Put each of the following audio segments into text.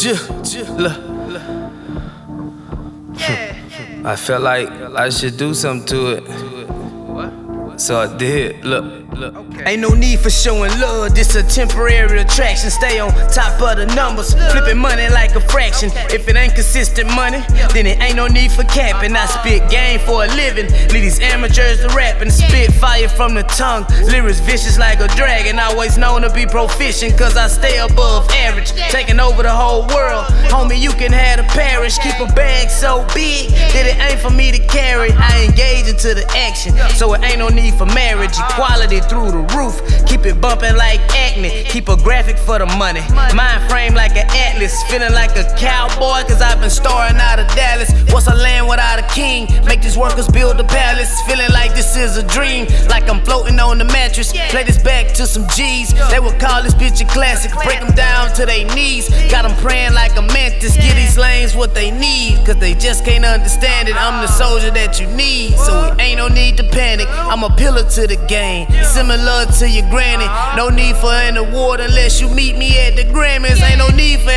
J, J, look. I felt like I should do something to it. So I did. Look. Ain't no need for showing love, this a temporary attraction. Stay on top of the numbers, flipping money like a fraction. If it ain't consistent money, then it ain't no need for capping. I spit game for a living, lead these amateurs to rapping. Spit fire from the tongue, lyrics vicious like a dragon. Always known to be proficient, cause I stay above average. Taking over the whole world, homie, you can have the parish. Keep a bag so big that it ain't for me to carry. I engage into the action, so it ain't no need for marriage. Equality through the roof. Keep it bumping like acne. Keep a graphic for the money. Mind frame like an atlas. Feeling like a cowboy, cause I've been starring out of Dallas. What's a land a king? Make these workers build a palace. Feeling like this is a dream. Like I'm floating on the mattress. Play this back to some G's. They would call this bitch a classic. Break them down to their knees. Got them praying like a mantis. Give these lanes what they need. Cause they just can't understand it. I'm the soldier that you need. So it ain't no need to panic. I'm a pillar to the game. Similar to your granny. No need for an award unless you meet me at the Grammys. Ain't no need for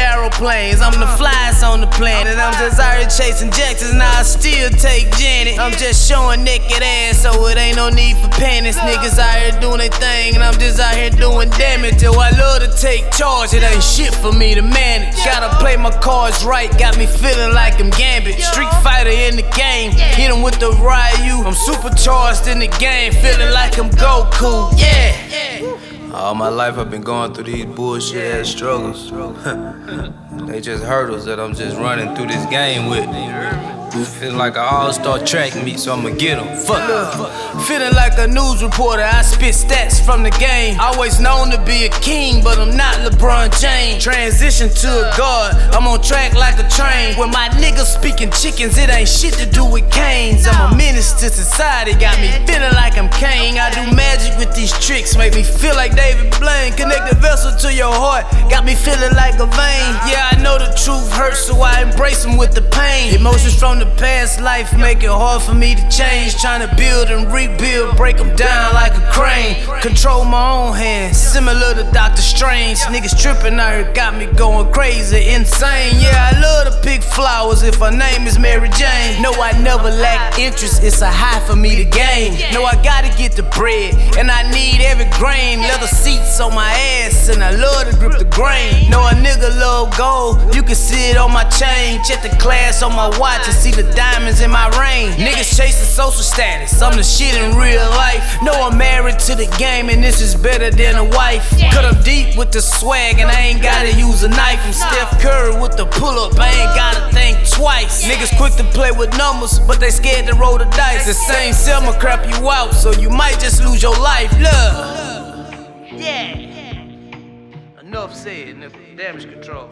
aeroplanes. I'm the flyest on the planet. I'm just out here chasing Jacksons. Now I still take Janet. I'm just showing naked ass, so it ain't no need for panics. Niggas out here doing their thing, and I'm just out here doing damage. Yo, I love to take charge. It ain't shit for me to manage. Gotta play my cards right. Got me feeling like I'm Gambit. Street fighter in the game. Hit him with the Ryu. I'm supercharged in the game. Feeling like I'm Goku. Yeah. All my life I've been going through these bullshit ass struggles. they just hurdles that I'm just running through this game with. Feeling like an all-star track meet, so I'ma get them. Fuck. Feeling like a news reporter, I spit stats from the game. Always known to be a king, but I'm not LeBron James. Transition to a god, I'm on track like a train. When my niggas speaking chickens, it ain't shit to do with canes. I'm a menace to society, got me feeling like I'm Kane. I do magic with these tricks, make me feel like David Blaine. Connect the vessel to your heart, got me feeling like a vein. Yeah, I know the truth hurts, so I embrace them with the pain. Emotions from the past life make it hard for me to change. Trying to build and rebuild, break them down like a crane. Control my own hands, similar to Doctor Strange. Niggas tripping out here got me going crazy, insane. Yeah, I love to pick flowers if her name is Mary Jane. No, I never lack interest, it's a high for me to gain. No, I gotta get the bread, and I need every grain. Leather seats on my ass, and I love to grip the grain. No, a nigga love gold, you can see it on my chain. Check the class on my watch and see the diamonds in my ring. Niggas chasing social status, I'm the shit in real life. No, I'm married to the game, and this is better than a wife. Cut up deep with the swag, and I ain't gotta use a knife. I'm Steph Curry with the pull up, I ain't gotta think twice. Niggas quick to play with numbers, but they scared to roll the dice. The same Selma crap you out, so you might just lose your life. Look. Yeah. Enough said, nigga. Damage control.